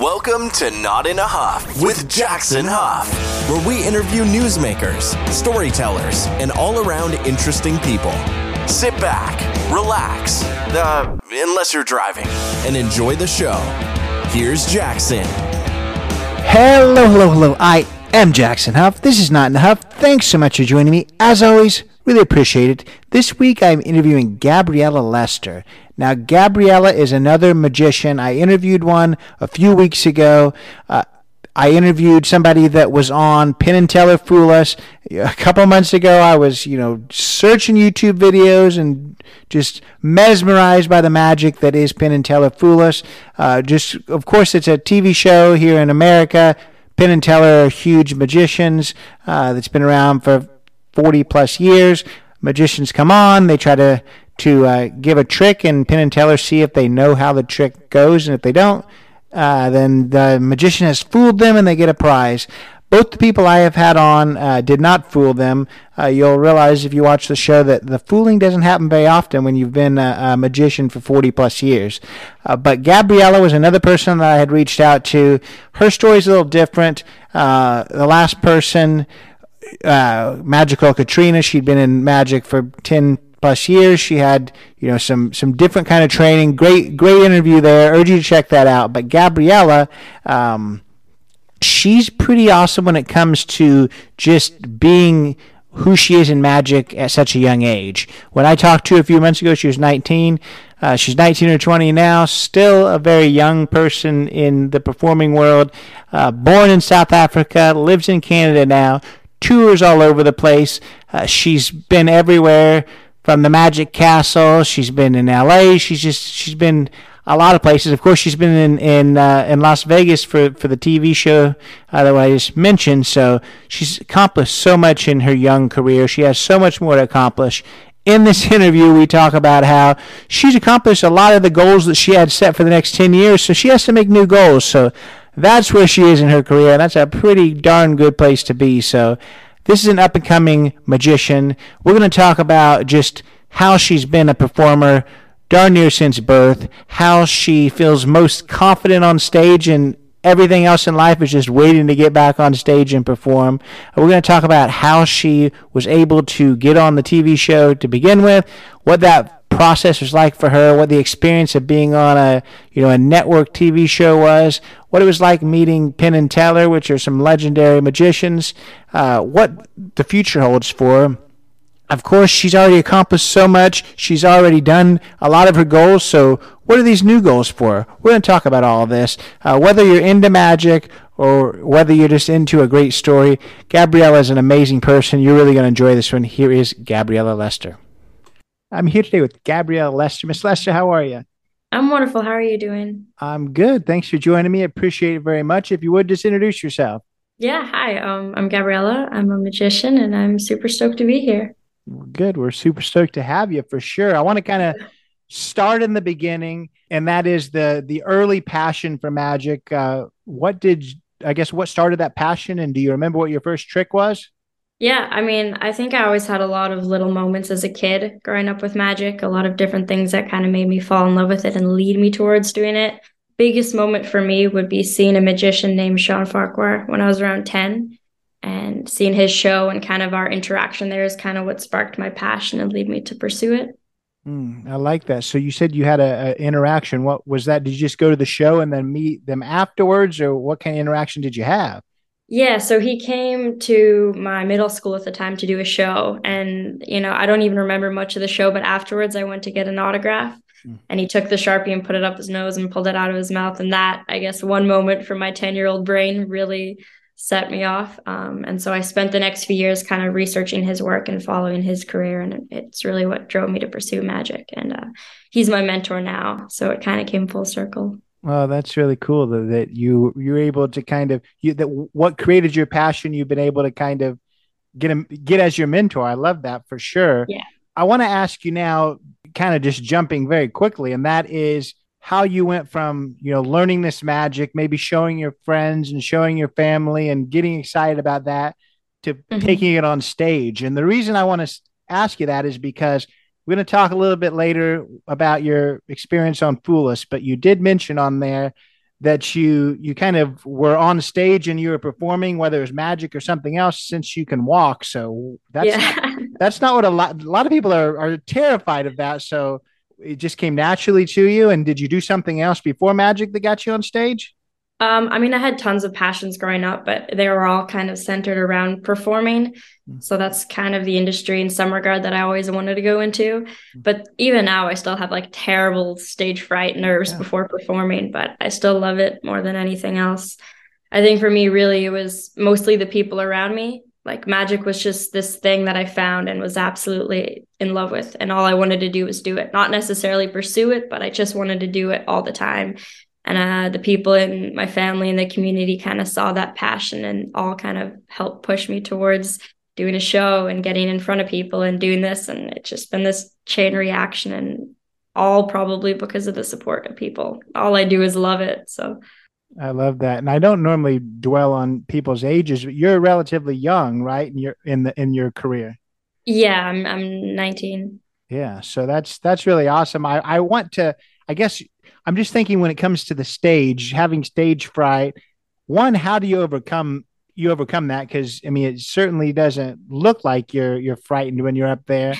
Welcome to Not in a Huff with Jackson Huff, where we interview newsmakers, storytellers, and all around interesting people. Sit back, relax, uh, unless you're driving, and enjoy the show. Here's Jackson. Hello, hello, hello. I am Jackson Huff. This is Not in a Huff. Thanks so much for joining me. As always, really appreciate it. This week I'm interviewing Gabriella Lester. Now, Gabriella is another magician. I interviewed one a few weeks ago. Uh, I interviewed somebody that was on Penn and Teller Fool Us. A couple months ago, I was, you know, searching YouTube videos and just mesmerized by the magic that is Penn and Teller Fool Us. Uh, just, of course, it's a TV show here in America. Penn and Teller are huge magicians uh, that's been around for 40 plus years. Magicians come on, they try to to uh, give a trick, and Penn and Teller see if they know how the trick goes, and if they don't, uh, then the magician has fooled them, and they get a prize. Both the people I have had on uh, did not fool them. Uh, you'll realize if you watch the show that the fooling doesn't happen very often when you've been a, a magician for 40 plus years. Uh, but Gabriella was another person that I had reached out to. Her story is a little different. Uh, the last person Magical Katrina. She'd been in magic for 10 plus years. She had, you know, some, some different kind of training. Great, great interview there. urge you to check that out. But Gabriella, um, she's pretty awesome when it comes to just being who she is in magic at such a young age. When I talked to her a few months ago, she was 19. Uh, she's 19 or 20 now, still a very young person in the performing world. Uh, born in South Africa, lives in Canada now, tours all over the place. Uh, she's been everywhere from the Magic Castle. She's been in L.A. She's just she's been a lot of places. Of course, she's been in in uh, in Las Vegas for for the TV show uh, that I just mentioned. So she's accomplished so much in her young career. She has so much more to accomplish. In this interview, we talk about how she's accomplished a lot of the goals that she had set for the next 10 years, so she has to make new goals. So that's where she is in her career. And that's a pretty darn good place to be. So this is an up and coming magician. We're going to talk about just how she's been a performer darn near since birth, how she feels most confident on stage and everything else in life is just waiting to get back on stage and perform. We're going to talk about how she was able to get on the TV show to begin with, what that process was like for her, what the experience of being on a you know a network TV show was, what it was like meeting Penn and Teller, which are some legendary magicians, uh, what the future holds for. Of course, she's already accomplished so much. She's already done a lot of her goals. So, what are these new goals for? We're going to talk about all of this. Uh, whether you're into magic or whether you're just into a great story, Gabriella is an amazing person. You're really going to enjoy this one. Here is Gabriella Lester. I'm here today with Gabrielle Lester. Miss Lester, how are you? I'm wonderful. How are you doing? I'm good. Thanks for joining me. I appreciate it very much. If you would just introduce yourself. Yeah, hi. Um, I'm Gabriella. I'm a magician, and I'm super stoked to be here. Good. We're super stoked to have you for sure. I want to kind of start in the beginning, and that is the the early passion for magic. Uh, what did I guess what started that passion, and do you remember what your first trick was? Yeah, I mean, I think I always had a lot of little moments as a kid growing up with magic, a lot of different things that kind of made me fall in love with it and lead me towards doing it. Biggest moment for me would be seeing a magician named Shawn Farquhar when I was around 10 and seeing his show and kind of our interaction there is kind of what sparked my passion and lead me to pursue it. Mm, I like that. So you said you had a, a, interaction. What was that? Did you just go to the show and then meet them afterwards, or what kind of interaction did you have? Yeah, so he came to my middle school at the time to do a show. And, you know, I don't even remember much of the show, but afterwards I went to get an autograph mm. and he took the Sharpie and put it up his nose and pulled it out of his mouth. And that, I guess, one moment from my 10 year old brain really set me off. Um, and so I spent the next few years kind of researching his work and following his career. And it's really what drove me to pursue magic. And uh, he's my mentor now. So it kind of came full circle. Well, that's really cool that, that you you're able to kind of you that what created your passion. You've been able to kind of get him get as your mentor. I love that for sure. Yeah. I want to ask you now, kind of just jumping very quickly, and that is how you went from you know learning this magic, maybe showing your friends and showing your family, and getting excited about that, to mm-hmm. taking it on stage. And the reason I want to ask you that is because we're going to talk a little bit later about your experience on Fool Us, but you did mention on there that you you kind of were on stage and you were performing, whether it was magic or something else, since you can walk. So that's yeah. not, that's not what a lot a lot of people are are terrified of that. So it just came naturally to you. And did you do something else before magic that got you on stage? Um, I mean, I had tons of passions growing up, but they were all kind of centered around performing. Mm. So that's kind of the industry in some regard that I always wanted to go into. Mm. But even now, I still have like terrible stage fright nerves yeah. before performing, but I still love it more than anything else. I think for me, really, it was mostly the people around me. Like magic was just this thing that I found and was absolutely in love with. And all I wanted to do was do it, not necessarily pursue it, but I just wanted to do it all the time and uh, the people in my family and the community kind of saw that passion and all kind of helped push me towards doing a show and getting in front of people and doing this. And it's just been this chain reaction and all probably because of the support of people. All i do is love it so. I love that. And i don't normally dwell on people's ages but you're relatively young right in your in the in your career? Yeah i'm, I'm 19 yeah so that's that's really awesome. I i want to i guess I'm just thinking when it comes to the stage, having stage fright. One, how do you overcome you overcome that? Because I mean, it certainly doesn't look like you're you're frightened when you're up there.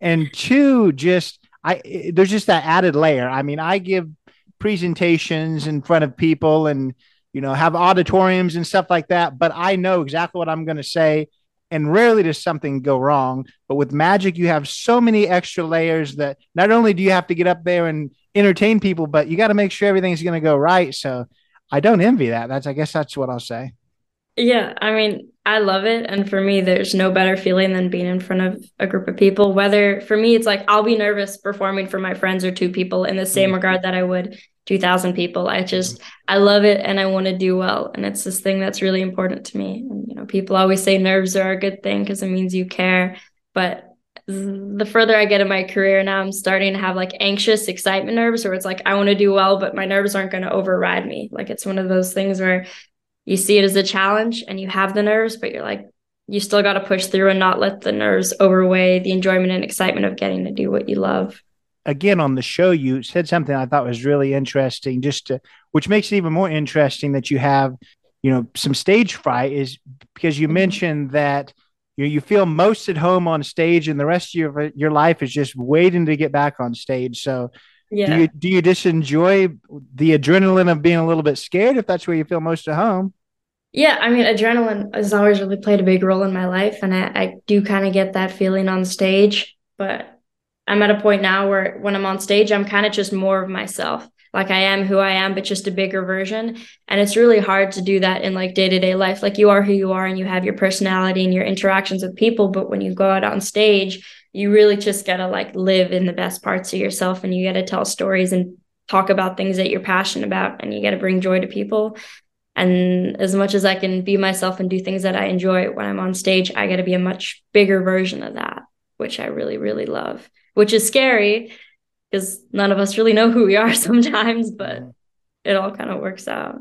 And two, just I there's just that added layer. I mean, I give presentations in front of people and you know have auditoriums and stuff like that, but I know exactly what I'm going to say and rarely does something go wrong. But with magic, you have so many extra layers that not only do you have to get up there and entertain people, but you got to make sure everything's going to go right. So I don't envy that. That's, I guess that's what I'll say. Yeah. I mean, I love it. And for me, there's no better feeling than being in front of a group of people. Whether for me, it's like I'll be nervous performing for my friends or two people in the same mm-hmm. regard that I would 2000 people. I mm-hmm. just, I love it and I want to do well. And it's this thing that's really important to me. And, you know, people always say nerves are a good thing because it means you care. But the further I get in my career now, I'm starting to have like anxious excitement nerves where it's like, I want to do well, but my nerves aren't going to override me. Like it's one of those things where you see it as a challenge and you have the nerves, but you're like, you still got to push through and not let the nerves overweigh the enjoyment and excitement of getting to do what you love. Again, on the show, you said something I thought was really interesting, just to, which makes it even more interesting that you have, you know, some stage fright is because you mm-hmm. mentioned that you you feel most at home on stage, and the rest of your your life is just waiting to get back on stage. So, yeah. do you do you just enjoy the adrenaline of being a little bit scared if that's where you feel most at home? Yeah, I mean, adrenaline has always really played a big role in my life, and I, I do kind of get that feeling on stage. But I'm at a point now where when I'm on stage, I'm kind of just more of myself like I am who I am, but just a bigger version. And it's really hard to do that in like day to day life. Like you are who you are and you have your personality and your interactions with people. But when you go out on stage, you really just got to like live in the best parts of yourself and you got to tell stories and talk about things that you're passionate about and you got to bring joy to people. And as much as I can be myself and do things that I enjoy when I'm on stage, I got to be a much bigger version of that, which I really, really love, which is scary because none of us really know who we are sometimes, but it all kind of works out.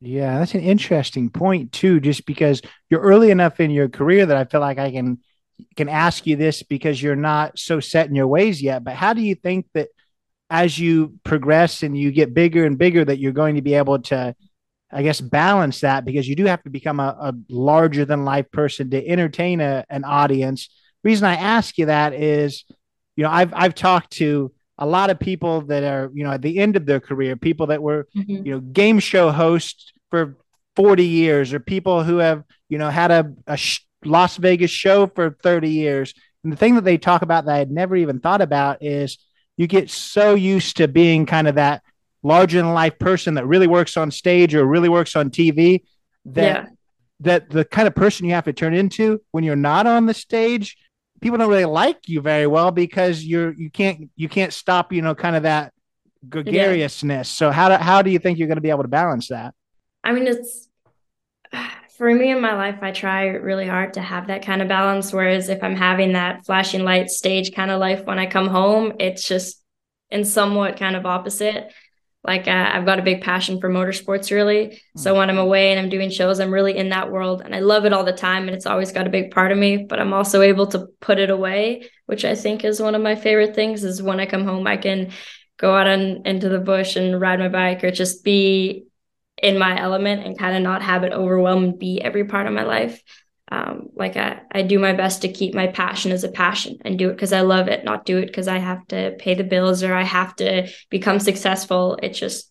Yeah, that's an interesting point too, just because you're early enough in your career that I feel like I can can ask you this because you're not so set in your ways yet. But how do you think that as you progress and you get bigger and bigger that you're going to be able to I guess balance that because you do have to become a, a larger than life person to entertain a, an audience. reason I ask you that is, you know, I've I've talked to a lot of people that are you know at the end of their career people that were mm-hmm. you know game show hosts for 40 years or people who have you know had a, a sh- las vegas show for 30 years and the thing that they talk about that i had never even thought about is you get so used to being kind of that larger than life person that really works on stage or really works on tv that yeah. that the kind of person you have to turn into when you're not on the stage people don't really like you very well because you're you can't you can't stop you know kind of that gregariousness. Yeah. So how do how do you think you're going to be able to balance that? I mean, it's for me in my life. I try really hard to have that kind of balance. Whereas if I'm having that flashing light stage kind of life when I come home, it's just in somewhat kind of opposite like uh, I've got a big passion for motorsports really. So when I'm away and I'm doing shows, I'm really in that world and I love it all the time and it's always got a big part of me, but I'm also able to put it away, which I think is one of my favorite things is when I come home I can go out and into the bush and ride my bike or just be in my element and kind of not have it overwhelm and be every part of my life. Um, like I, I do my best to keep my passion as a passion and do it because I love it, not do it because I have to pay the bills or I have to become successful. It's just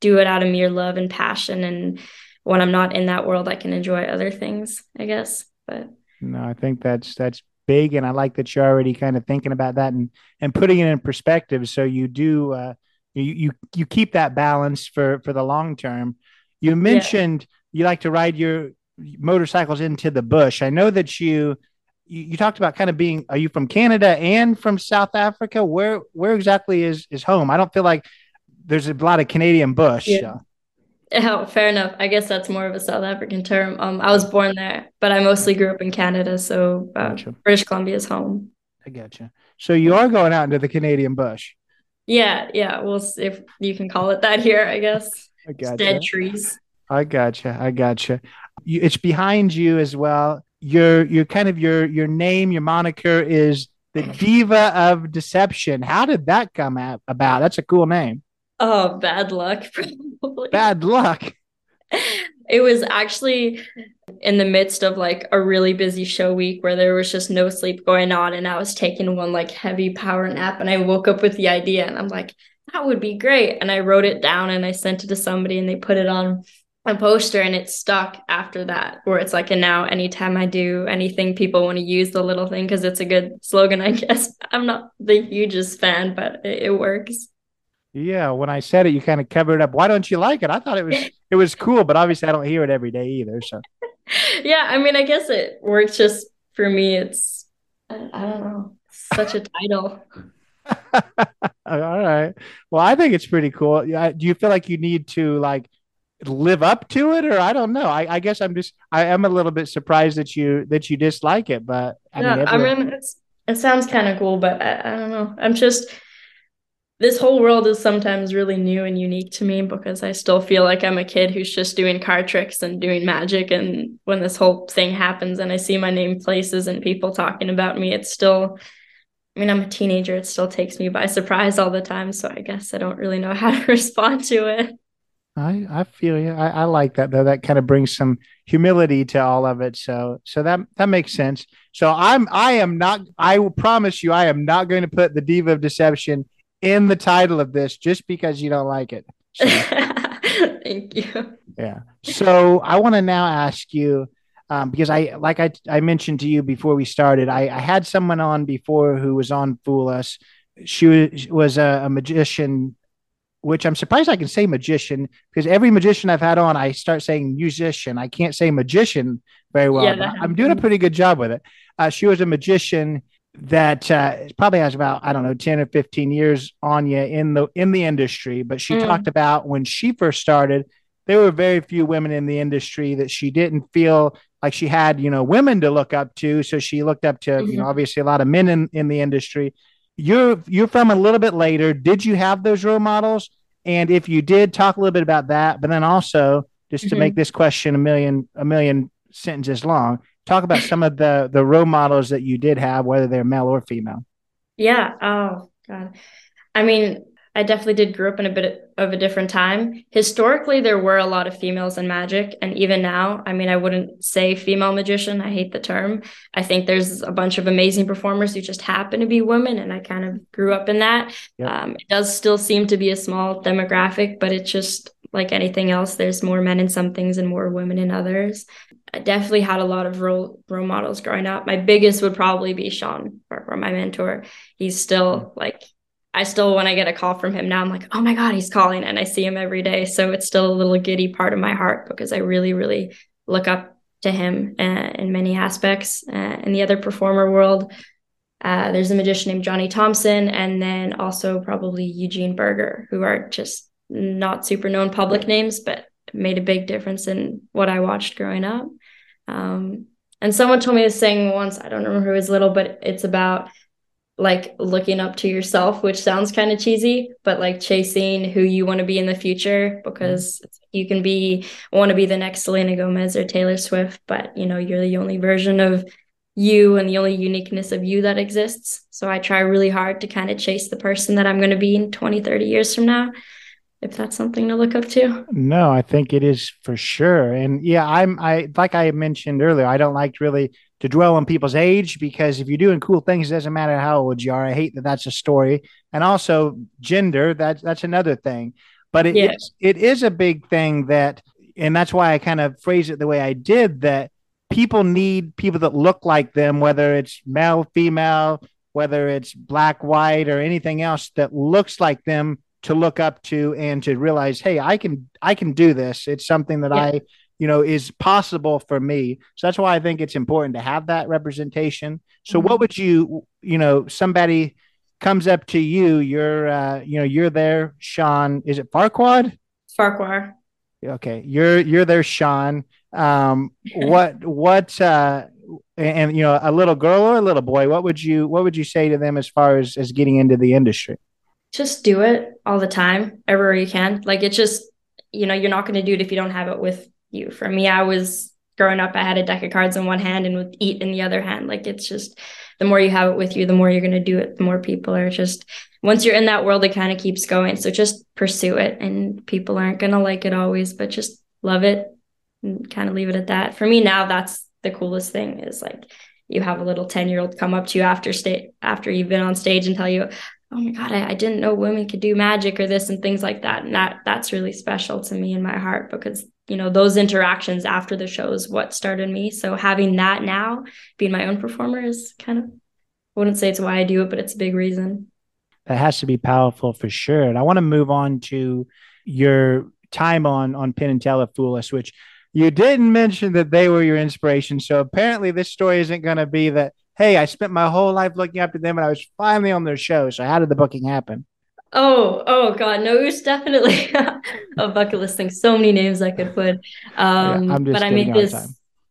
do it out of mere love and passion. And when I'm not in that world, I can enjoy other things, I guess. But no, I think that's that's big, and I like that you're already kind of thinking about that and and putting it in perspective. So you do uh, you you you keep that balance for for the long term. You mentioned yeah. you like to ride your motorcycles into the bush. I know that you, you talked about kind of being. Are you from Canada and from South Africa? Where where exactly is is home? I don't feel like there's a lot of Canadian bush. Yeah. Oh, fair enough. I guess that's more of a South African term. Um, I was born there, but I mostly grew up in Canada, so uh, gotcha. British Columbia is home. I gotcha. So you are going out into the Canadian bush. Yeah, yeah. We'll if you can call it that here. I guess. I gotcha. Dead trees. I gotcha. I gotcha. You, it's behind you as well. Your your kind of your your name, your moniker is the diva of deception. How did that come about? That's a cool name. Oh, bad luck, probably. Bad luck. It was actually in the midst of like a really busy show week where there was just no sleep going on. And I was taking one like heavy power nap and I woke up with the idea and I'm like, that would be great. And I wrote it down and I sent it to somebody and they put it on a poster and it stuck after that where it's like and now anytime i do anything people want to use the little thing because it's a good slogan i guess. I'm not the hugest fan but it, it, works. Yeah when i said it you kind of covered it up. Why don't you like it? I thought it was it was cool but obviously i don't hear it every day either so. Yeah i mean i guess it works just for me. It's i, I don't know. Such a title. All right. Well i think it's pretty cool. Yeah do you feel like you need to like live up to it or i don't know i, I guess i'm just i am a little bit surprised that you that you dislike it but i yeah, mean, everyone... I mean it sounds kind of cool but I, I don't know i'm just this whole world is sometimes really new and unique to me because i still feel like i'm a kid who's just doing card tricks and doing magic and when this whole thing happens and i see my name places and people talking about me it's still I mean, I'm a teenager. It still takes me by surprise all the time. So I guess I don't really know how to respond to it. I I feel you. I, I like that though. That kind of brings some humility to all of it. So so that that makes sense. So I'm I am not. I will promise you, I am not going to put the diva of deception in the title of this just because you don't like it. So, Thank you. Yeah. So I want to now ask you. Um, because I, like I, I mentioned to you before we started, I, I had someone on before who was on Fool Us. She was a, a magician which I'm surprised I can say magician because every magician I've had on, I start saying musician. I can't say magician very well. Yeah, I'm doing a pretty good job with it. Uh, she was a magician that uh, probably has about I don't know 10 or 15 years on you in the in the industry. But she mm. talked about when she first started, there were very few women in the industry that she didn't feel like she had you know women to look up to. So she looked up to mm-hmm. you know obviously a lot of men in in the industry you're you're from a little bit later. Did you have those role models? And if you did, talk a little bit about that. But then also, just mm-hmm. to make this question a million a million sentences long, talk about some of the the role models that you did have, whether they're male or female. Yeah. Oh God. I mean, I definitely did grow up in a bit of a different time. Historically, there were a lot of females in magic. And even now, I mean, I wouldn't say female magician. I hate the term. I think there's a bunch of amazing performers who just happen to be women. And I kind of grew up in that. Yep. Um, it does still seem to be a small demographic, but it's just like anything else. There's more men in some things and more women in others. I definitely had a lot of role, role models growing up. My biggest would probably be Shawn, or, or my mentor. He's still like, I still, when I get a call from him now, I'm like, oh my God, he's calling and I see him every day. So it's still a little giddy part of my heart because I really, really look up to him uh, in many aspects. Uh, in the other performer world, uh, there's a magician named Johnny Thompson and then also probably Eugene Burger, who are just not super known public names, but made a big difference in what I watched growing up. Um, and someone told me this thing once, I don't remember who was little, but it's about like looking up to yourself, which sounds kind of cheesy, but like chasing who you want to be in the future because mm-hmm. you can be want to be the next Selena Gomez or Taylor Swift, but you know, you're the only version of you and the only uniqueness of you that exists. So I try really hard to kind of chase the person that I'm going to be in 20, 30 years from now. if that's something to look up to. No, I think it is for sure. And yeah, I'm I like I mentioned earlier, I don't like really to dwell on people's age because if you're doing cool things, it doesn't matter how old you are. I hate that that's a story. And also gender, that's that's another thing. But it yeah. is, it is a big thing that and that's why I kind of phrase it the way I did that people need people that look like them, whether it's male, female, whether it's black, white, or anything else that looks like them to look up to and to realize, hey, I can I can do this. It's something that yeah. I, you know, is possible for me. So that's why I think it's important to have that representation. So mm-hmm. what would you, you know, somebody comes up to you, you're uh, you know, you're there, Shawn. Is it Farquad? Farquhar. Okay. You're you're there, Shawn. Um what what uh and, and you know, a little girl or a little boy, what would you what would you say to them as far as as getting into the industry? just do it all the time, everywhere you can. Like it's just, you know, you're not going to do it if you don't have it with you. For me, I was growing up, I had a deck of cards in one hand and would eat in the other hand. Like it's just the more you have it with you, the more you're going to do it. The more people are just once you're in that world, it kind of keeps going. So just pursue it, and people aren't going to like it always, but just love it and kind of leave it at that. For me now, that's the coolest thing is like you have a little 10 year old come up to you after state after you've been on stage and tell you oh my god I, I, didn't know women could do magic or this and things like that and that that's really special to me in my heart because you know those interactions after the show is what started me so having that now being my own performer is kind of I wouldn't say it's why I do it but it's a big reason that has to be powerful for sure and I want to move on to your time on on Penn and Teller Fool Us which you didn't mention that they were your inspiration so apparently this story isn't going to be that hey, I spent my whole life looking up to them and I was finally on their show. So how did the booking happen? Oh, oh God, no, it was definitely a bucket list thing. So many names I could put. Um, yeah, but I made this.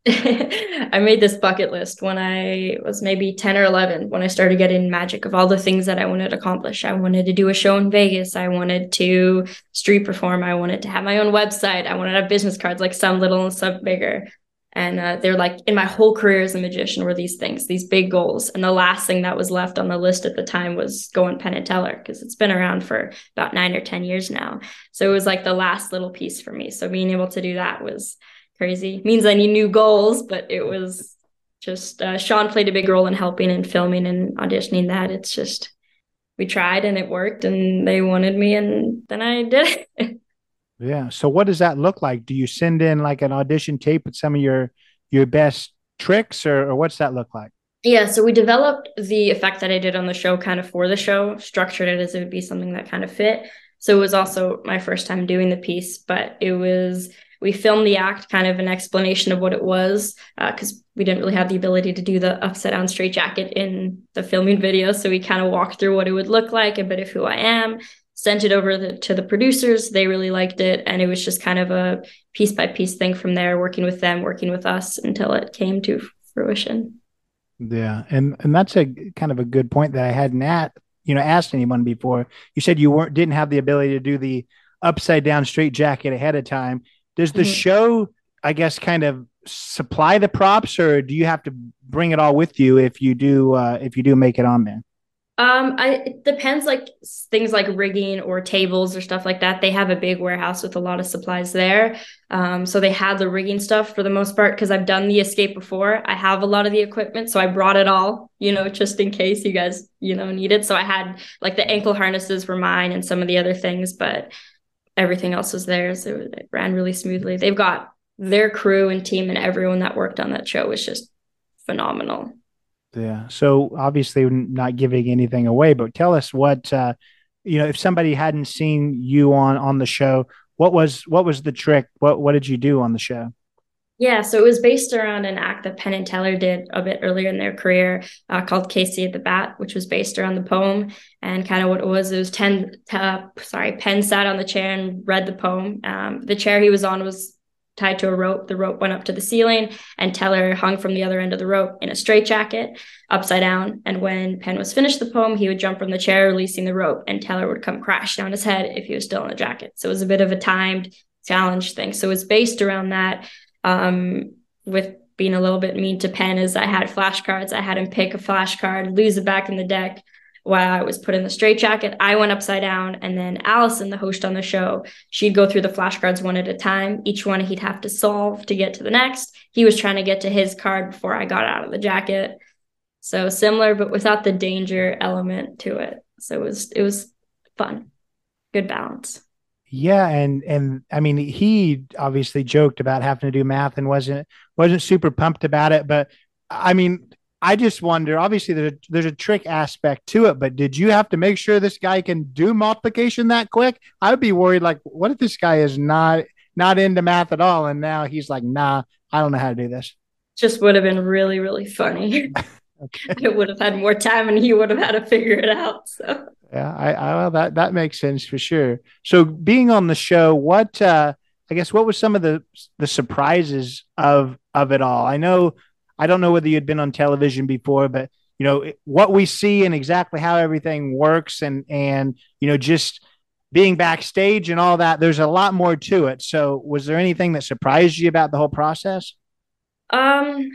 I made this bucket list when I was maybe 10 or 11 when I started getting magic of all the things that I wanted to accomplish. I wanted to do a show in Vegas. I wanted to street perform. I wanted to have my own website. I wanted to have business cards, like some little and some bigger. And uh, they're like, in my whole career as a magician were these things, these big goals. And the last thing that was left on the list at the time was going Penn and Teller because it's been around for about nine or 10 years now. So it was like the last little piece for me. So being able to do that was crazy. Means I need new goals, but it was just uh, Shawn played a big role in helping and filming and auditioning that. It's just, we tried and it worked and they wanted me and then I did it. Yeah. So what does that look like? Do you send in like an audition tape with some of your your best tricks or, or what's that look like? Yeah, so we developed the effect that I did on the show kind of for the show, structured it as it would be something that kind of fit. So it was also my first time doing the piece, but it was we filmed the act kind of an explanation of what it was because uh, we didn't really have the ability to do the upside down straight jacket in the filming video so we kind of walked through what it would look like a bit of who i am sent it over the, to the producers. They really liked it. And it was just kind of a piece by piece thing from there, working with them, working with us until it came to fruition. Yeah. And, and that's a kind of a good point that I hadn't at, you know, asked anyone before. You said you weren't, didn't have the ability to do the upside down straight jacket ahead of time. Does the mm-hmm. show, I guess, kind of supply the props or do you have to bring it all with you if you do, uh, if you do make it on there? Um, I it depends like things like rigging or tables or stuff like that. They have a big warehouse with a lot of supplies there. Um, so they had the rigging stuff for the most part because I've done the escape before. I have a lot of the equipment, so I brought it all, you know, just in case you guys, you know, need it. So I had like the ankle harnesses were mine and some of the other things, but everything else was theirs. It, it ran really smoothly. They've got their crew and team and everyone that worked on that show was just phenomenal. Yeah. So obviously not giving anything away, but tell us what uh, you know, if somebody hadn't seen you on on the show, what was what was the trick? What what did you do on the show? Yeah, so it was based around an act that Penn and Teller did a bit earlier in their career uh, called Casey at the Bat, which was based around the poem. And kind of what it was, it was 10, uh, sorry, Penn sat on the chair and read the poem. Um, the chair he was on was tied to a rope. The rope went up to the ceiling, and Teller hung from the other end of the rope in a straitjacket, upside down. And when Penn was finished the poem, he would jump from the chair, releasing the rope, and Teller would come crash down his head if he was still in the jacket. So it was a bit of a timed challenge thing. So it was based around that. Um, with being a little bit mean to Penn, as I had flashcards. I had him pick a flashcard, lose it back in the deck. While I was put in the straitjacket, I went upside down. And then Alyson, the host on the show, she'd go through the flashcards one at a time. Each one he'd have to solve to get to the next. He was trying to get to his card before I got out of the jacket. So similar, but without the danger element to it. So it was it was fun. Good balance. Yeah, and and I mean he obviously joked about having to do math and wasn't wasn't super pumped about it, but I mean I just wonder. Obviously, there's a, there's a trick aspect to it, but did you have to make sure this guy can do multiplication that quick? I would be worried. Like, what if this guy is not not into math at all, and now he's like, "Nah, I don't know how to do this." Just would have been really, really funny. okay. I would have had more time, and he would have had to figure it out. So yeah, I, I well, that that makes sense for sure. So being on the show, what uh, I guess what was some of the the surprises of of it all? I know I don't know whether you'd been on television before, but you know what we see and exactly how everything works, and and you know just being backstage and all that. There's a lot more to it. So, was there anything that surprised you about the whole process? Um,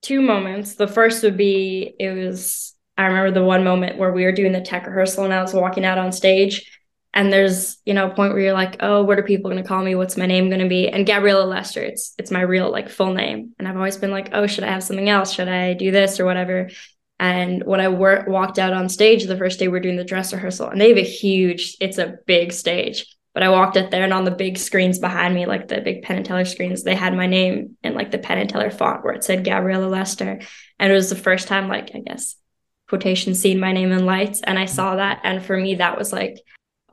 two moments. The first would be it was I remember the one moment where we were doing the tech rehearsal and I was walking out on stage and there's you know a point where you're like oh what are people going to call me? What's my name going to be? And gabriella lester it's it's my real like full name. And i've always been like oh should i have something else? Should i do this or whatever? And when i wor- walked out on stage the first day we are doing the dress rehearsal and they have a huge it's a big stage but i walked up there and on the big screens behind me like the big penn and teller screens they had my name in like the penn and teller font where it said gabriella lester. And it was the first time like i guess quotation seeing my name in lights and i saw that. And for me that was like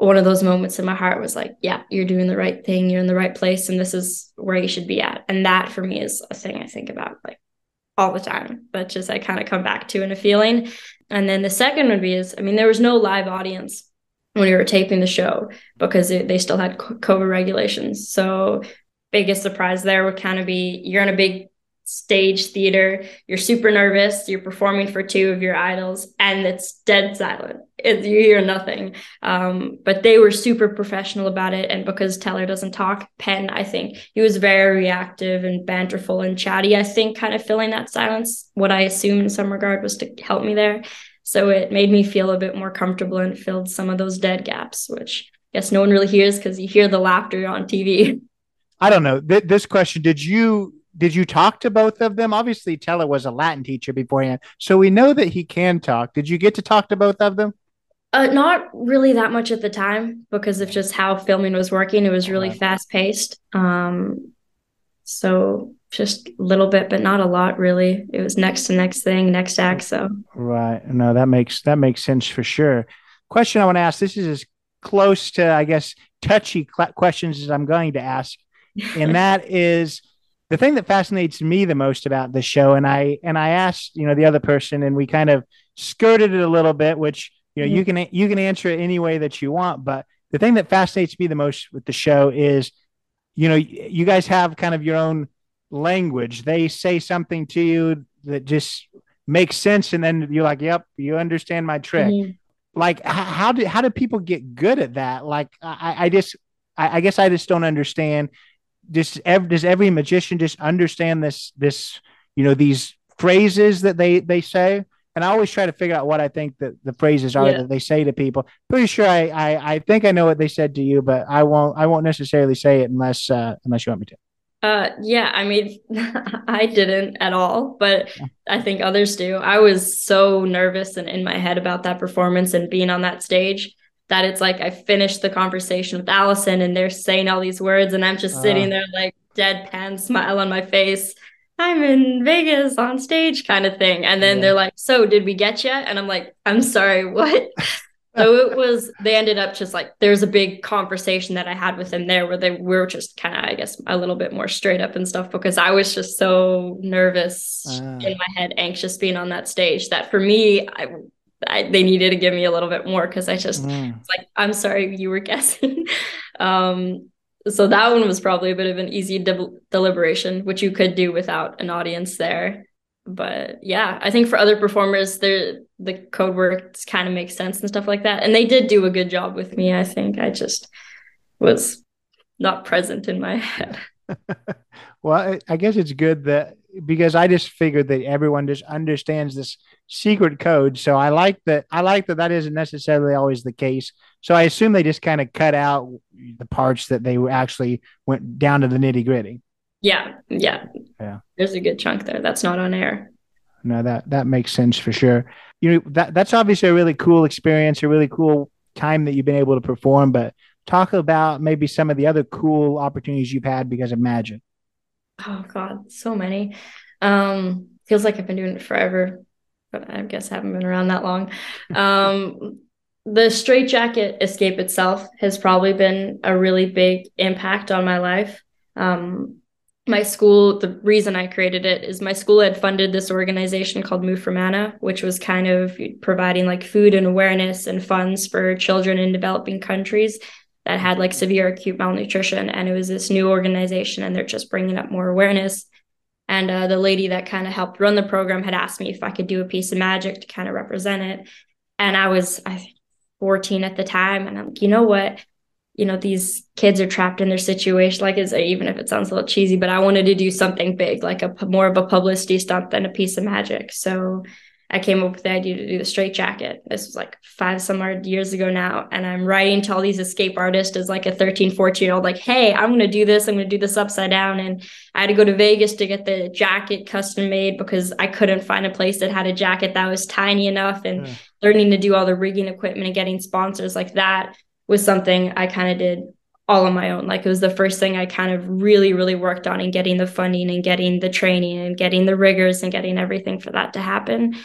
one of those moments in my heart was like, yeah, you're doing the right thing, you're in the right place, and this is where you should be at. And that for me is a thing I think about like all the time, but just I kind of come back to in a feeling. And then the second would be is, I mean, there was no live audience when we were taping the show because it, they still had COVID regulations. So biggest surprise there would kind of be you're in a big stage theater. You're super nervous. You're performing for two of your idols and it's dead silent. It, you hear nothing. Um, but they were super professional about it and because teller doesn't talk penn i think he was very reactive and banterful and chatty i think kind of filling that silence. What i assume in some regard was to help me there. So it made me feel a bit more comfortable and filled some of those dead gaps which I guess no one really hears because you hear the laughter on tv i don't know. Th- this question did you did you talk to both of them? Obviously, Teller was a Latin teacher beforehand, so we know that he can talk. Did you get to talk to both of them? Uh, not really that much at the time because of just how filming was working. It was really right. fast paced. Um, so just a little bit, but not a lot really. It was next to next thing, next act. So right, no, that makes that makes sense for sure. Question I want to ask. This is as close to, I guess, touchy cl- questions as I'm going to ask, and that is the thing that fascinates me the most about this show, and I and I asked you know the other person, and we kind of skirted it a little bit, which you know mm-hmm. you can you can answer it any way that you want, but the thing that fascinates me the most with the show is, you know, you guys have kind of your own language. They say something to you that just makes sense, and then you're like, "Yep, you understand my trick." Mm-hmm. Like, how do how do people get good at that? Like, I, I just, I, I guess I just don't understand just ev- does every magician just understand this this you know these phrases that they they say? And i always try to figure out what i think that the phrases are yeah. that they say to people. Pretty sure I, I i think i know what they said to you but i won't i won't necessarily say it unless uh unless you want me to. Uh yeah i mean i didn't at all but i think others do. I was so nervous and in my head about that performance and being on that stage that it's like I finished the conversation with Alyson and they're saying all these words and I'm just uh. sitting there like deadpan smile on my face. I'm in Vegas on stage kind of thing. And then yeah. they're like, So did we get you? And I'm like, I'm sorry, what? so it was they ended up just like there's a big conversation that I had with them there where they were just kind of I guess a little bit more straight up and stuff because I was just so nervous uh. in my head anxious being on that stage that for me I I, they needed to give me a little bit more because I just mm. like I'm sorry you were guessing. um, so that one was probably a bit of an easy de- deliberation, which you could do without an audience there. But yeah, I think for other performers, the code words kind of makes sense and stuff like that, and they did do a good job with me. I think I just was not present in my head. well, I guess it's good that because I just figured that everyone just understands this secret code. So I like that. I like that that isn't necessarily always the case. So I assume they just kind of cut out the parts that they actually went down to the nitty gritty. Yeah, yeah, yeah. There's a good chunk there that's not on air. No, that that makes sense for sure. You know that that's obviously a really cool experience, a really cool time that you've been able to perform. But talk about maybe some of the other cool opportunities you've had because of magic. Oh God, so many. Um, feels like I've been doing it forever, but I guess I haven't been around that long. Um, the straight jacket escape itself has probably been a really big impact on my life. Um, my school, the reason I created it is my school had funded this organization called Move for Mana, which was kind of providing like food and awareness and funds for children in developing countries that had like severe acute malnutrition. And it was this new organization, and they're just bringing up more awareness. And uh, the lady that kind of helped run the program had asked me if I could do a piece of magic to kind of represent it. And I was, I think, 14 at the time. And I'm like, you know what? You know, these kids are trapped in their situation. Like, is even if it sounds a little cheesy, but I wanted to do something big, like a more of a publicity stunt than a piece of magic. So I came up with the idea to do the straight jacket. This was like five some odd years ago now. And I'm writing to all these escape artists as like a 13, 14 year old, like, hey, I'm going to do this. I'm going to do this upside down. And I had to go to Vegas to get the jacket custom made because I couldn't find a place that had a jacket that was tiny enough. And yeah. learning to do all the rigging equipment and getting sponsors like that was something I kind of did all on my own. Like it was the first thing I kind of really, really worked on and getting the funding and getting the training and getting the rigors and getting everything for that to happen.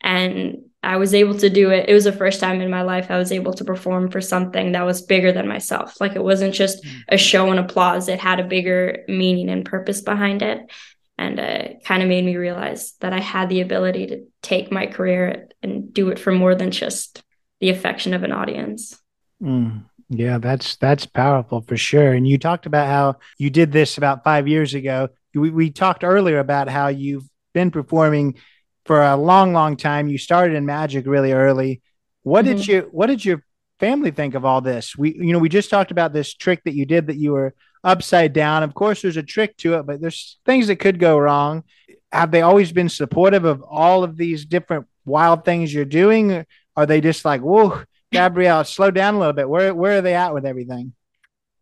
And I was able to do it. It was the first time in my life I was able to perform for something that was bigger than myself. Like it wasn't just mm. a show and applause, it had a bigger meaning and purpose behind it. And uh, it kind of made me realize that I had the ability to take my career and do it for more than just the affection of an audience. Mm. Yeah, that's that's powerful for sure. And you talked about how you did this about five years ago. We, we talked earlier about how you've been performing for a long, long time. You started in magic really early. What mm-hmm. did you What did your family think of all this? We, you know, we just talked about this trick that you did that you were upside down. Of course, there's a trick to it, but there's things that could go wrong. Have they always been supportive of all of these different wild things you're doing? Are they just like, whoa, Gabrielle, slow down a little bit? Where Where are they at with everything?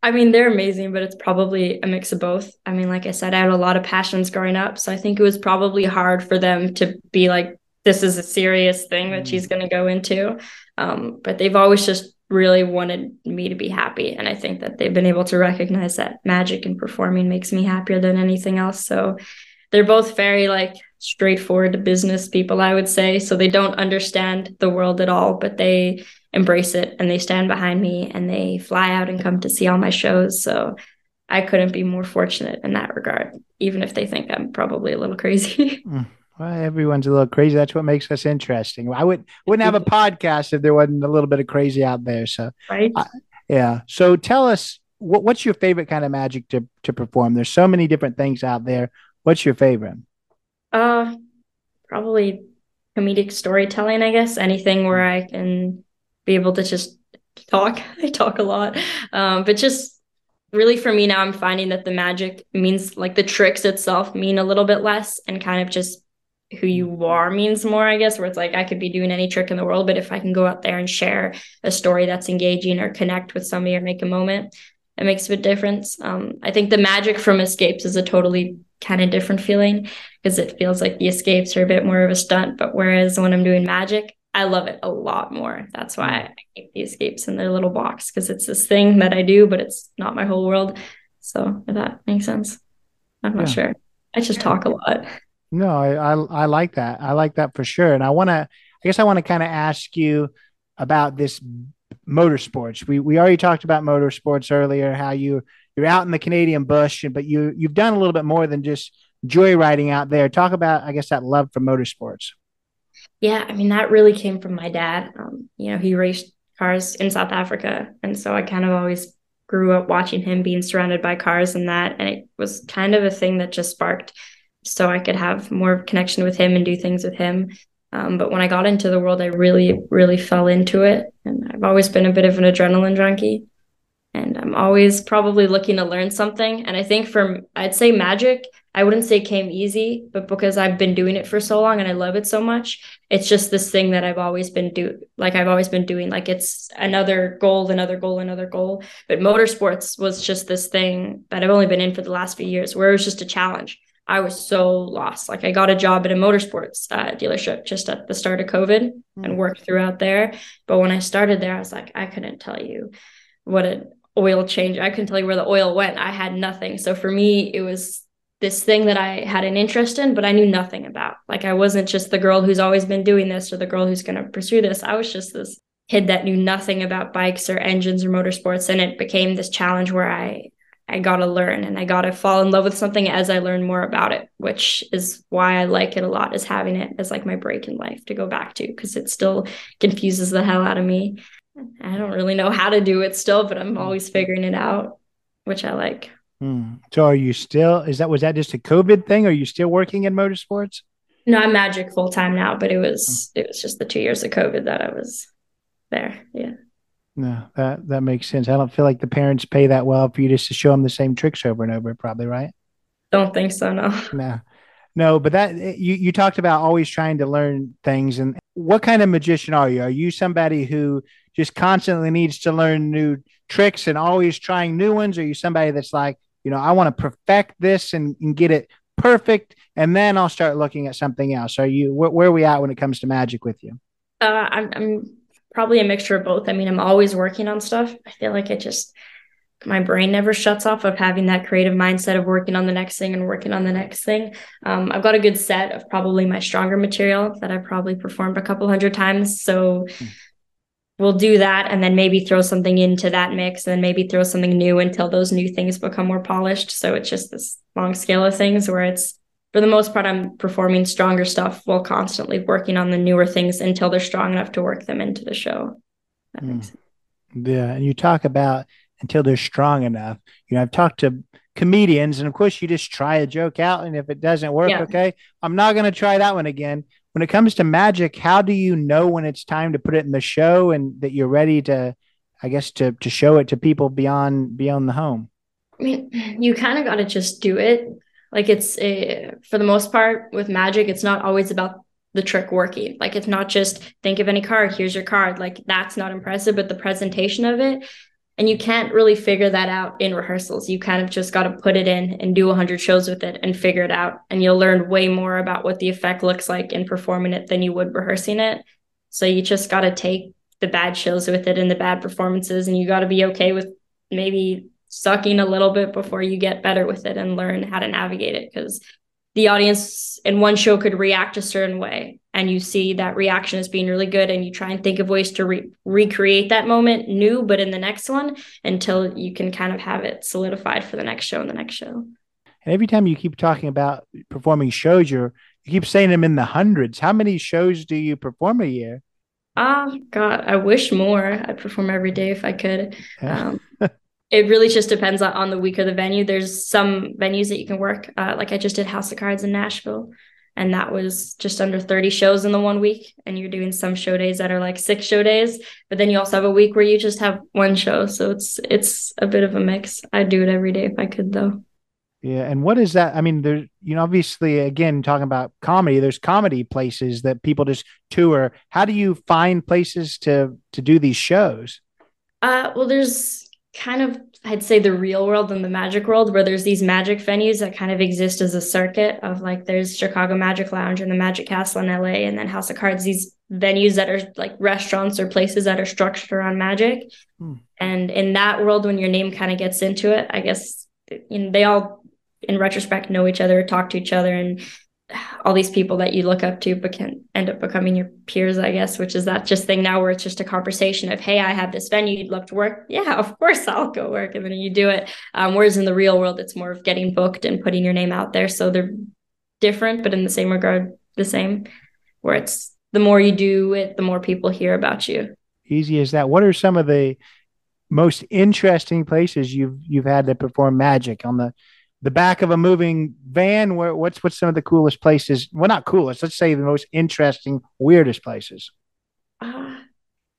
I mean, they're amazing, but it's probably a mix of both. I mean, like I said, I had a lot of passions growing up. So I think it was probably hard for them to be like, this is a serious thing that she's mm. going to go into. Um, but they've always just really wanted me to be happy. And I think that they've been able to recognize that magic and performing makes me happier than anything else. So they're both very like straightforward business people, I would say. So they don't understand the world at all, but they embrace it and they stand behind me and they fly out and come to see all my shows. So I couldn't be more fortunate in that regard, even if they think I'm probably a little crazy. Mm. Well, everyone's a little crazy. That's what makes us interesting. I would wouldn't have a podcast if there wasn't a little bit of crazy out there. So, right? yeah. So, tell us what, what's your favorite kind of magic to to perform? There's so many different things out there. What's your favorite? Uh, probably comedic storytelling. I guess anything where I can be able to just talk. I talk a lot, um, but just really for me now, I'm finding that the magic means like the tricks itself mean a little bit less, and kind of just who you are means more, I guess. Where it's like I could be doing any trick in the world, but if I can go out there and share a story that's engaging or connect with somebody or make a moment, it makes a difference. Um, I think the magic from escapes is a totally kind of different feeling because it feels like the escapes are a bit more of a stunt. But whereas when I'm doing magic, I love it a lot more. That's why mm. I keep the escapes in their little box because it's this thing that I do, but it's not my whole world. So if that makes sense, I'm not yeah. sure. I just talk a lot. No, I, I, I like that. I like that for sure. And I want to, I guess I want to kind of ask you about this motorsports. We we already talked about motorsports earlier. How you you're out in the Canadian bush, but you you've done a little bit more than just joyriding out there. Talk about, I guess, that love for motorsports. Yeah, I mean that really came from my dad. Um, you know, he raced cars in South Africa, and so I kind of always grew up watching him being surrounded by cars and that, and it was kind of a thing that just sparked so I could have more connection with him and do things with him. Um, but when I got into the world, I really, really fell into it, and I've always been a bit of an adrenaline junkie. and I'm always probably looking to learn something. And I think from I'd say magic, I wouldn't say it came easy, but because I've been doing it for so long and I love it so much, it's just this thing that I've always been do like I've always been doing. Like it's another goal, another goal, another goal. But motorsports was just this thing that I've only been in for the last few years where it was just a challenge. I was so lost. Like I got a job at a motorsports uh, dealership just at the start of COVID mm. and worked throughout there. But when I started there, I was like, I couldn't tell you what an oil change. I couldn't tell you where the oil went. I had nothing. So for me, it was this thing that I had an interest in, but I knew nothing about. Like I wasn't just the girl who's always been doing this or the girl who's going to pursue this. I was just this kid that knew nothing about bikes or engines or motorsports and it became this challenge where I I got to learn and I got to fall in love with something as I learn more about it, which is why I like it a lot is having it as like my break in life to go back to because it still confuses the hell out of me. I don't really know how to do it still, but I'm mm-hmm. always figuring it out, which I like. Hmm. So are you still is that was that just a COVID thing? Are you still working in motorsports? No, I'm magic full time now, but it was it was just the two years of COVID that I was there. Yeah. No, that that makes sense. I don't feel like the parents pay that well for you just to show them the same tricks over and over, probably, right? Don't think so, no. No. No, but that you you talked about always trying to learn things and what kind of magician are you? Are you somebody who just constantly needs to learn new tricks and always trying new ones? Or are you somebody that's like, you know, I want to perfect this and, and get it perfect, and then I'll start looking at something else? Are you where, where are we at when it comes to magic with you? Uh, I'm, I'm probably a mixture of both. I mean, I'm always working on stuff. I feel like it just my brain never shuts off of having that creative mindset of working on the next thing and working on the next thing. Um, I've got a good set of probably my stronger material that I've probably performed a couple hundred times. So mm. We'll do that and then maybe throw something into that mix and then maybe throw something new until those new things become more polished. So it's just this long scale of things where it's for the most part, I'm performing stronger stuff while constantly working on the newer things until they're strong enough to work them into the show. That mm. makes sense. Yeah. And you talk about until they're strong enough. You know, I've talked to comedians, and of course, you just try a joke out, and if it doesn't work, yeah. okay, I'm not going to try that one again. When it comes to magic, how do you know when it's time to put it in the show and that you're ready to, I guess, to to show it to people beyond beyond the home? I mean, you kind of got to just do it. Like it's a, for the most part with magic, it's not always about the trick working. Like it's not just think of any card, here's your card. Like that's not impressive, but the presentation of it and you can't really figure that out in rehearsals. You kind of just got to put it in and do 100 shows with it and figure it out. And you'll learn way more about what the effect looks like in performing it than you would rehearsing it. So you just got to take the bad shows with it and the bad performances and you got to be okay with maybe sucking a little bit before you get better with it and learn how to navigate it because the audience in one show could react a certain way and you see that reaction as being really good and you try and think of ways to re- recreate that moment new but in the next one until you can kind of have it solidified for the next show and the next show. And every time you keep talking about performing shows you're you keep saying them in the hundreds. How many shows do you perform a year? Oh god i wish more. I'd perform every day if i could. Um, it really just depends on, on the week or the venue. There's some venues that you can work. Uh, like I just did House of Cards in Nashville, and that was just under 30 shows in the one week. And you're doing some show days that are like six show days, but then you also have a week where you just have one show. So it's it's a bit of a mix. I'd do it every day if I could, though. Yeah, and what is that? I mean, there's you know, obviously, again, talking about comedy, there's comedy places that people just tour. How do you find places to to do these shows? Uh, well, there's kind of I'd say the real world and the magic world where there's these magic venues that kind of exist as a circuit of like there's Chicago Magic Lounge and the Magic Castle in LA and then House of Cards these venues that are like restaurants or places that are structured around magic hmm. and in that world when your name kind of gets into it I guess you know they all in retrospect know each other talk to each other and all these people that you look up to but can end up becoming your peers i guess which is that just thing. Now where it's just a conversation of hey i have this venue you'd love to work? Yeah of course i'll go work and then you do it. Um, whereas in the real world it's more of getting booked and putting your name out there. So they're different but in the same regard the same where it's the more you do it the more people hear about you. Easy as that. What are some of the most interesting places you've you've had to perform magic on the the back of a moving van where what's what's some of the coolest places well not coolest let's say the most interesting weirdest places uh,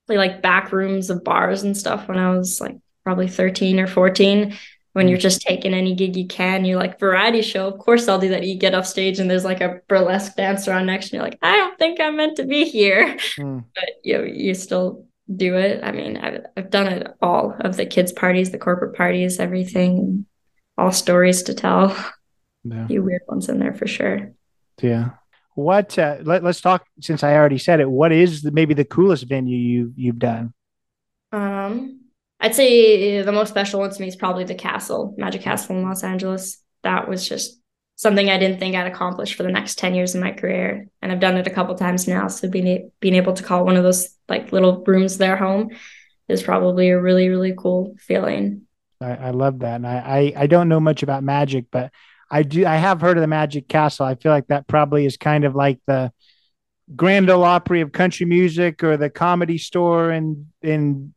like back rooms of bars and stuff when i was like probably 13 or 14 when you're just taking any gig you can. You're like, variety show, of course I'll do that. You get off stage and there's like a burlesque dancer on next, and you're like, I don't think I'm meant to be here. Mm. But you you still do it. I mean, I've I've done it all of the kids' parties, the corporate parties, everything, all stories to tell. Yeah. A few weird ones in there for sure. Yeah. What uh, let, us talk since I already said it. What is the, maybe the coolest venue you you've done? Um I'd say the most special one to me is probably the castle, Magic Castle in Los Angeles. That was just something I didn't think I'd accomplish for the next 10 years of my career. And I've done it a couple times now. So being, being able to call one of those like little rooms their home is probably a really, really cool feeling. I, I love that. And I, I, I don't know much about magic, but I do, I have heard of the Magic Castle. I feel like that probably is kind of like the Grand Ole Opry of country music or the comedy store in, in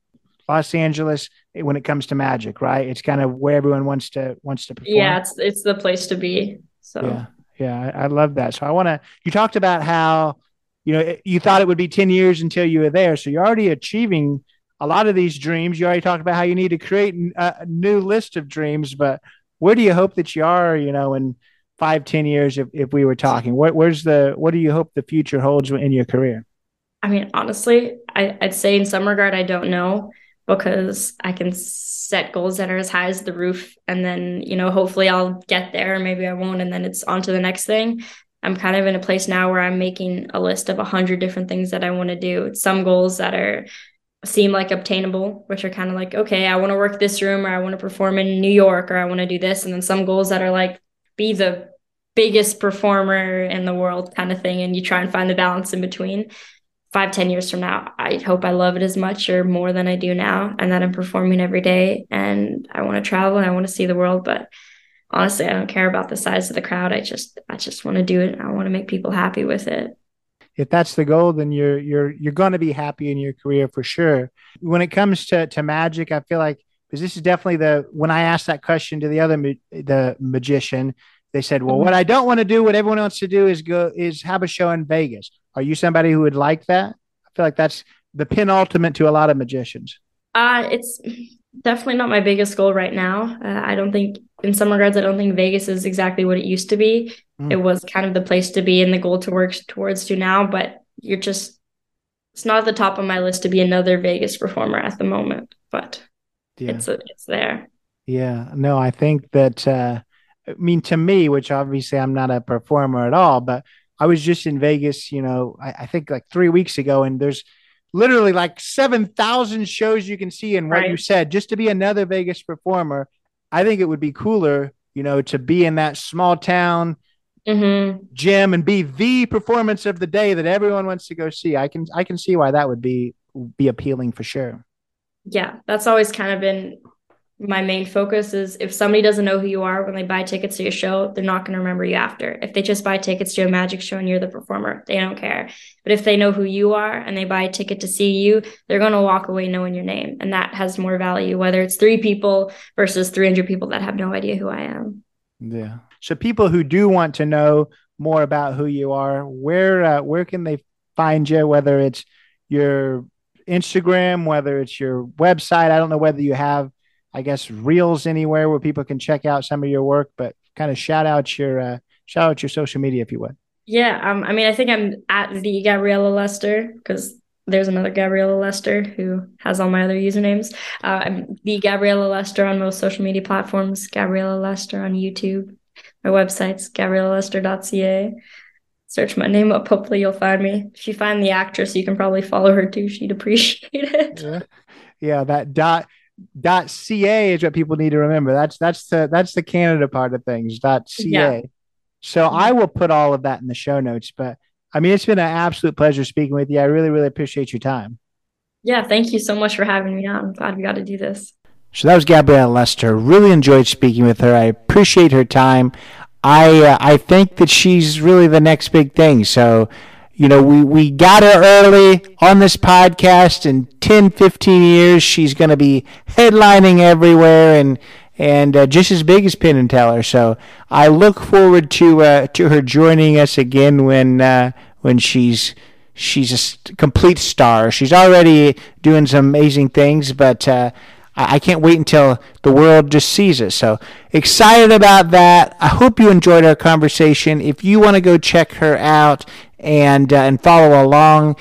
Los Angeles when it comes to magic, right? It's kind of where everyone wants to wants to perform. Yeah, it's it's the place to be. So yeah, yeah, I, I love that. So I want to. You talked about how you know you thought it would be ten years until you were there, so you're already achieving a lot of these dreams. You already talked about how you need to create a new list of dreams, but where do you hope that you are? You know, in five, ten years, if if we were talking, what where's the what do you hope the future holds in your career? I mean, honestly, I, I'd say in some regard, I don't know because I can set goals that are as high as the roof and then, you know, hopefully I'll get there, or maybe I won't and then it's on to the next thing. I'm kind of in a place now where I'm making a list of a hundred different things that I want to do. Some goals that are seem like obtainable, which are kind of like, okay, I want to work this room or I want to perform in New York or I want to do this. And then some goals that are like be the biggest performer in the world kind of thing. And you try and find the balance in between five, ten years from now, I hope I love it as much or more than I do now, and that I'm performing every day and I want to travel and I want to see the world. But honestly, I don't care about the size of the crowd. I just I just want to do it. I want to make people happy with it. If that's the goal, then you're you're you're going to be happy in your career for sure. When it comes to to magic, I feel like because this is definitely the when I asked that question to the other the magician, they said, "Well, mm-hmm. what I don't want to do, what everyone wants to do, is go is have a show in Vegas." Are you somebody who would like that? I feel like that's the penultimate to a lot of magicians. Uh, it's definitely not my biggest goal right now. Uh, I don't think, in some regards, I don't think Vegas is exactly what it used to be. Mm. It was kind of the place to be and the goal to work towards to now, but you're just, it's not at the top of my list to be another Vegas performer at the moment, but yeah. it's it's there. Yeah, no, I think that, uh, I mean, to me, which obviously I'm not a performer at all, but I was just in Vegas, you know, I, I think like three weeks ago, and there's literally like 7,000 shows you can see And what right. you said just to be another Vegas performer. I think it would be cooler, you know, to be in that small town mm-hmm. gym and be the performance of the day that everyone wants to go see. I can, I can see why that would be, be appealing for sure. Yeah. That's always kind of been my main focus is if somebody doesn't know who you are when they buy tickets to your show, they're not going to remember you after. If they just buy tickets to a magic show and you're the performer, they don't care. But if they know who you are and they buy a ticket to see you, they're going to walk away knowing your name. And that has more value, whether it's three people versus 300 people that have no idea who I am. Yeah. So people who do want to know more about who you are, where, uh, where can they find you, whether it's your Instagram, whether it's your website? I don't know whether you have I guess reels anywhere where people can check out some of your work, but kind of shout out your uh, shout out your social media if you would. Yeah, um, I mean, I think I'm at the Gabriella Lester because there's another Gabriella Lester who has all my other usernames. Uh, I'm the Gabriella Lester on most social media platforms. Gabriella Lester on YouTube. My website's gabriellalester.ca. Search my name up. Hopefully, you'll find me. If you find the actress, you can probably follow her too. She'd appreciate it. Yeah, yeah that dot dot ca is what people need to remember that's that's the that's the canada part of things dot ca yeah. so i will put all of that in the show notes but i mean it's been an absolute pleasure speaking with you i really really appreciate your time yeah thank you so much for having me on i'm glad we got to do this so that was gabriella lester really enjoyed speaking with her i appreciate her time i uh, i think that she's really the next big thing so you know, we, we got her early on this podcast. In 10, 15 years, she's going to be headlining everywhere and and uh, just as big as Penn and Teller. So I look forward to uh, to her joining us again when uh, when she's she's a complete star. She's already doing some amazing things, but uh, I, I can't wait until the world just sees it. So excited about that. I hope you enjoyed our conversation. If you want to go check her out and uh, and follow along.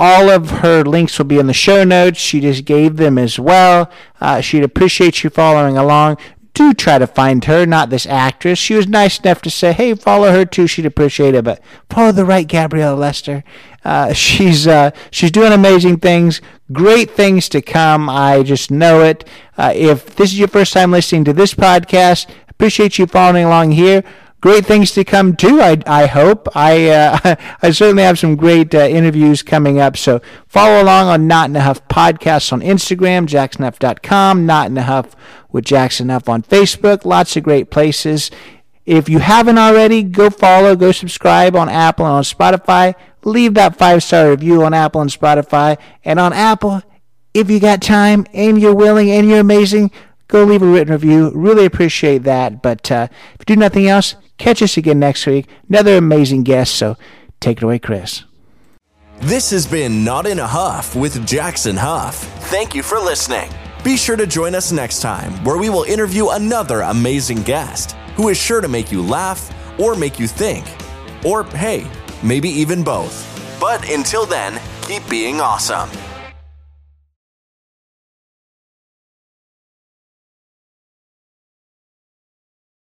All of her links will be in the show notes. She just gave them as well. Uh, she'd appreciate you following along do try to find her, not this actress. She was nice enough to say, hey, follow her too. She'd appreciate it. But follow the right Gabriella Lester. Uh, she's uh, she's doing amazing things, great things to come. I just know it. Uh, if this is your first time listening to this podcast, appreciate you following along here great things to come too. I, I hope. I uh, I certainly have some great uh, interviews coming up. So follow along on Not in a Huff podcasts on Instagram, jacksonhuff.com, Not in a Huff with Jackson Huff on Facebook. Lots of great places. If you haven't already, go follow, go subscribe on Apple and on Spotify. Leave that five star review on Apple and Spotify. And on Apple, if you got time and you're willing and you're amazing, go leave a written review. Really appreciate that. But uh, if you do nothing else, catch us again next week. Another amazing guest. So take it away, Chris. This has been Not in a Huff with Jackson Huff. Thank you for listening. Be sure to join us next time where we will interview another amazing guest who is sure to make you laugh or make you think. Or, hey, maybe even both. But until then, keep being awesome.